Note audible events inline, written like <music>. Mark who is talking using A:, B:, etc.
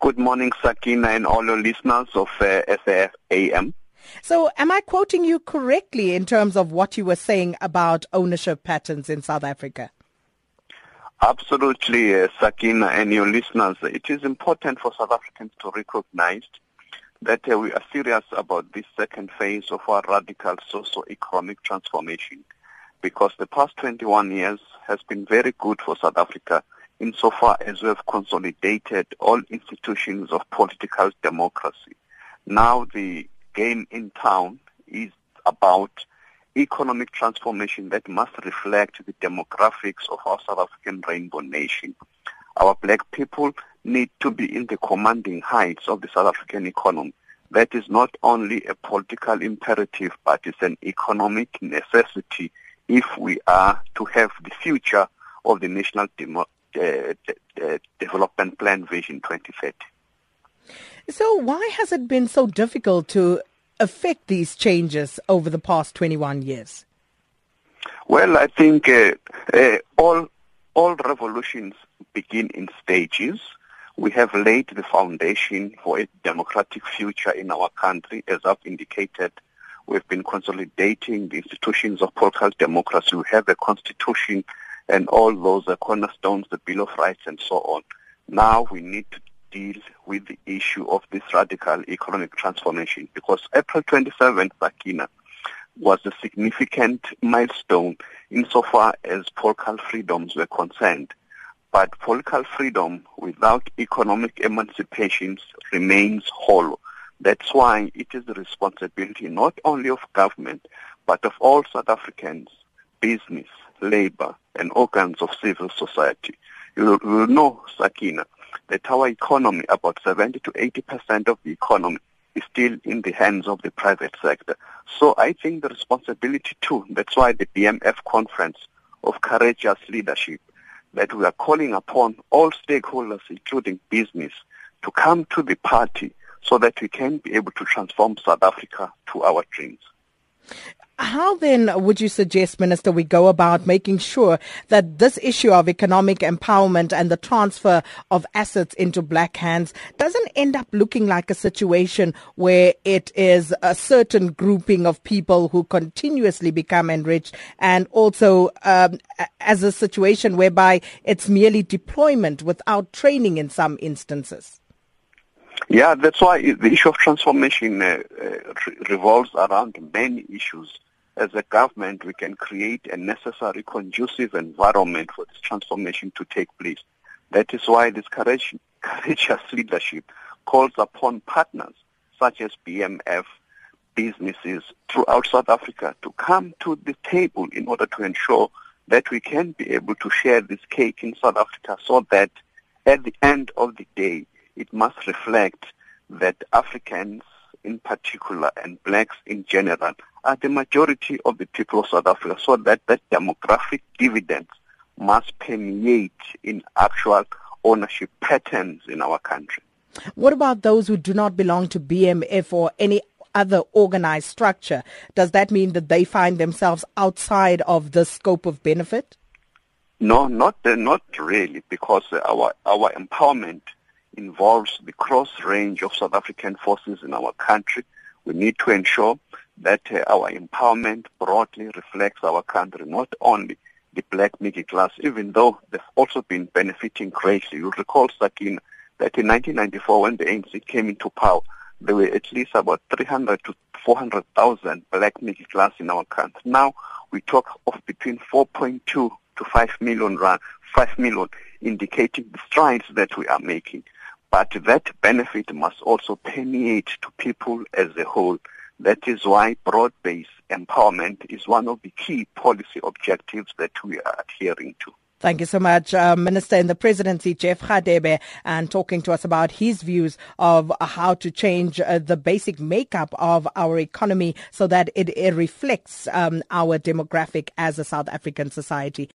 A: Good morning, Sakina, and all your listeners of uh, SAfm.
B: So, am I quoting you correctly in terms of what you were saying about ownership patterns in South Africa?
A: Absolutely, uh, Sakina, and your listeners. It is important for South Africans to recognize that uh, we are serious about this second phase of our radical socio-economic transformation because the past 21 years has been very good for South Africa insofar as we have consolidated all institutions of political democracy. Now the game in town is about economic transformation that must reflect the demographics of our South African rainbow nation. Our black people need to be in the commanding heights of the South African economy. That is not only a political imperative, but it's an economic necessity if we are to have the future of the national demo- uh, development plan vision 2030.
B: So why has it been so difficult to affect these changes over the past 21 years?
A: Well, I think uh, uh, all all revolutions begin in stages. We have laid the foundation for a democratic future in our country, as I've indicated. We've been consolidating the institutions of political democracy. We have a constitution and all those are cornerstones, the Bill of Rights and so on. Now we need to deal with the issue of this radical economic transformation because April 27th, Sakina, was a significant milestone insofar as political freedoms were concerned. But political freedom without economic emancipation remains hollow. That's why it is the responsibility not only of government, but of all South Africans, business, labor, and organs of civil society. You will know, Sakina, that our economy, about 70 to 80 percent of the economy, is still in the hands of the private sector. So I think the responsibility too, that's why the BMF conference of courageous leadership, that we are calling upon all stakeholders, including business, to come to the party so that we can be able to transform South Africa to our dreams.
B: How then would you suggest, Minister, we go about making sure that this issue of economic empowerment and the transfer of assets into black hands doesn't end up looking like a situation where it is a certain grouping of people who continuously become enriched and also um, as a situation whereby it's merely deployment without training in some instances?
A: Yeah, that's why the issue of transformation uh, uh, revolves around many issues as a government, we can create a necessary conducive environment for this transformation to take place. That is why this courage, <laughs> courageous leadership calls upon partners such as BMF, businesses throughout South Africa to come to the table in order to ensure that we can be able to share this cake in South Africa so that at the end of the day, it must reflect that Africans in particular and blacks in general are the majority of the people of South Africa so that that demographic dividends must permeate in actual ownership patterns in our country.
B: What about those who do not belong to BMF or any other organized structure? Does that mean that they find themselves outside of the scope of benefit?
A: No, not not really, because our our empowerment involves the cross range of South African forces in our country. We need to ensure that uh, our empowerment broadly reflects our country, not only the black middle class, even though they've also been benefiting greatly. You'll recall, Sakin, that in 1994 when the ANC came into power, there were at least about 300 to 400,000 black middle class in our country. Now we talk of between 4.2 to 5 million, 5 million, indicating the strides that we are making. But that benefit must also permeate to people as a whole. That is why broad-based empowerment is one of the key policy objectives that we are adhering to.
B: Thank you so much, uh, Minister in the Presidency, Jeff Radebe, and talking to us about his views of how to change uh, the basic makeup of our economy so that it, it reflects um, our demographic as a South African society.